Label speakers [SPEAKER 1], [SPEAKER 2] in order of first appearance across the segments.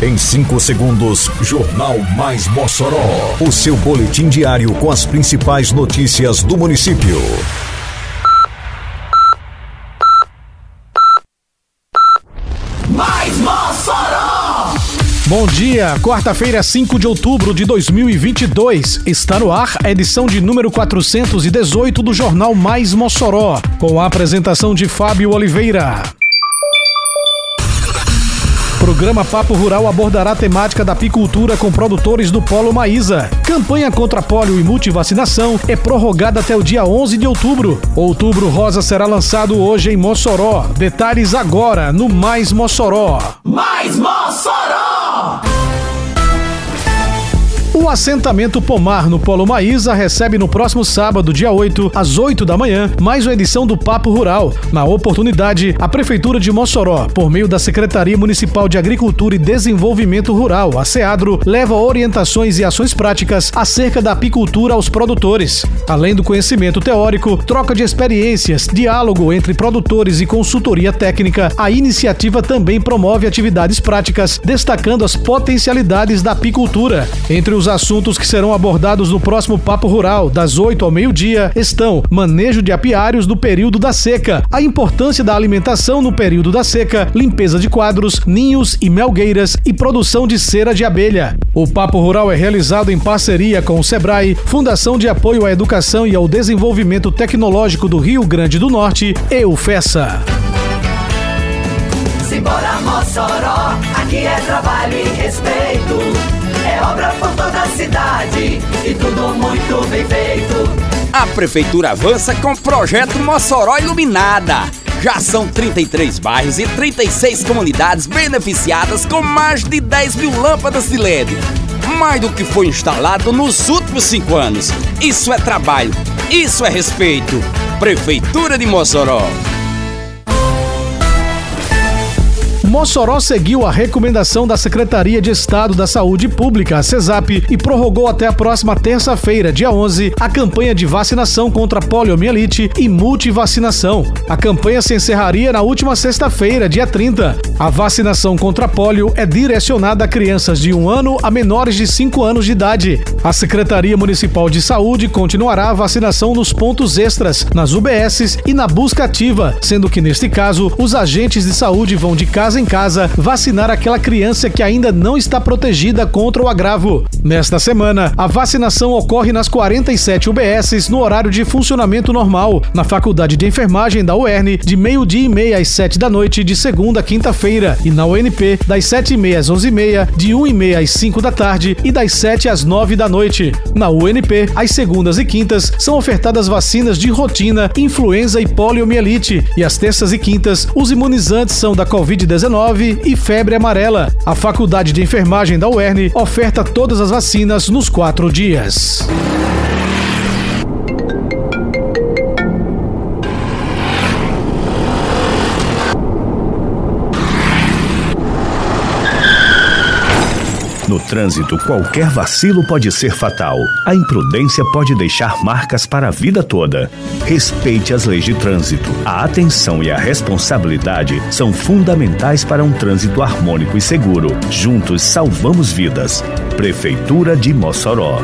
[SPEAKER 1] Em 5 segundos, Jornal Mais Mossoró. O seu boletim diário com as principais notícias do município.
[SPEAKER 2] Mais Mossoró!
[SPEAKER 3] Bom dia, quarta-feira, 5 de outubro de 2022. Está no ar a edição de número 418 do Jornal Mais Mossoró, com a apresentação de Fábio Oliveira. Programa Papo Rural abordará a temática da apicultura com produtores do Polo Maísa. Campanha contra pólio e multivacinação é prorrogada até o dia 11 de outubro. Outubro Rosa será lançado hoje em Mossoró. Detalhes agora no Mais Mossoró.
[SPEAKER 2] Mais Mossoró!
[SPEAKER 3] O assentamento Pomar no Polo Maísa recebe no próximo sábado, dia 8, às 8 da manhã, mais uma edição do Papo Rural. Na oportunidade, a Prefeitura de Mossoró, por meio da Secretaria Municipal de Agricultura e Desenvolvimento Rural, a SEADRO, leva orientações e ações práticas acerca da apicultura aos produtores. Além do conhecimento teórico, troca de experiências, diálogo entre produtores e consultoria técnica, a iniciativa também promove atividades práticas, destacando as potencialidades da apicultura. Entre os assuntos que serão abordados no próximo Papo Rural, das 8 ao meio-dia, estão manejo de apiários no período da seca, a importância da alimentação no período da seca, limpeza de quadros, ninhos e melgueiras e produção de cera de abelha. O Papo Rural é realizado em parceria com o SEBRAE, Fundação de Apoio à Educação e ao Desenvolvimento Tecnológico do Rio Grande do Norte e o FESA.
[SPEAKER 2] Simbora Mossoró, aqui é trabalho e respeito. Obra por toda a cidade e tudo muito bem feito.
[SPEAKER 4] A Prefeitura avança com o projeto Mossoró Iluminada. Já são 33 bairros e 36 comunidades beneficiadas com mais de 10 mil lâmpadas de LED. Mais do que foi instalado nos últimos cinco anos. Isso é trabalho, isso é respeito. Prefeitura de Mossoró.
[SPEAKER 3] Mossoró seguiu a recomendação da Secretaria de Estado da Saúde Pública, a CESAP, e prorrogou até a próxima terça-feira, dia 11, a campanha de vacinação contra poliomielite e multivacinação. A campanha se encerraria na última sexta-feira, dia 30. A vacinação contra pólio é direcionada a crianças de 1 ano a menores de 5 anos de idade. A Secretaria Municipal de Saúde continuará a vacinação nos pontos extras, nas UBSs e na busca ativa, sendo que neste caso, os agentes de saúde vão de casa em casa vacinar aquela criança que ainda não está protegida contra o agravo. Nesta semana, a vacinação ocorre nas 47 UBSs no horário de funcionamento normal, na Faculdade de Enfermagem da UERN, de meio-dia e meia às 7 da noite, de segunda a quinta-feira, e na UNP, das 7 e meia às 11 e meia, de 1 e meia às 5 da tarde e das 7 às 9 da noite. Na UNP, às segundas e quintas, são ofertadas vacinas de rotina, influenza e poliomielite, e às terças e quintas, os imunizantes são da Covid-19 e febre amarela. A Faculdade de Enfermagem da UERN oferta todas as vacinas nos quatro dias.
[SPEAKER 1] No trânsito, qualquer vacilo pode ser fatal. A imprudência pode deixar marcas para a vida toda. Respeite as leis de trânsito. A atenção e a responsabilidade são fundamentais para um trânsito harmônico e seguro. Juntos salvamos vidas. Prefeitura de Mossoró.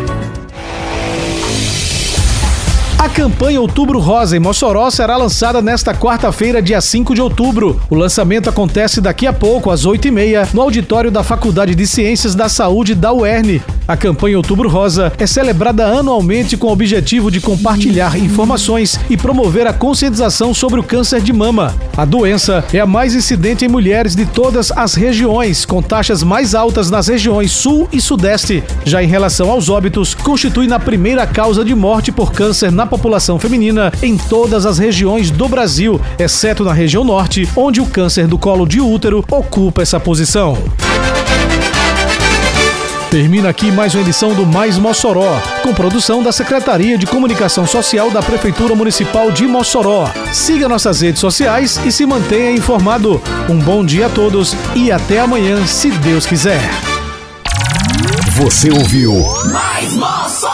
[SPEAKER 3] A campanha Outubro Rosa em Mossoró será lançada nesta quarta-feira, dia 5 de outubro. O lançamento acontece daqui a pouco, às 8h30, no auditório da Faculdade de Ciências da Saúde da UERN. A campanha Outubro Rosa é celebrada anualmente com o objetivo de compartilhar informações e promover a conscientização sobre o câncer de mama. A doença é a mais incidente em mulheres de todas as regiões, com taxas mais altas nas regiões Sul e Sudeste. Já em relação aos óbitos, constitui na primeira causa de morte por câncer na população feminina em todas as regiões do Brasil, exceto na região Norte, onde o câncer do colo de útero ocupa essa posição. Termina aqui mais uma edição do Mais Mossoró, com produção da Secretaria de Comunicação Social da Prefeitura Municipal de Mossoró. Siga nossas redes sociais e se mantenha informado. Um bom dia a todos e até amanhã, se Deus quiser.
[SPEAKER 1] Você ouviu
[SPEAKER 2] Mais Mossoró!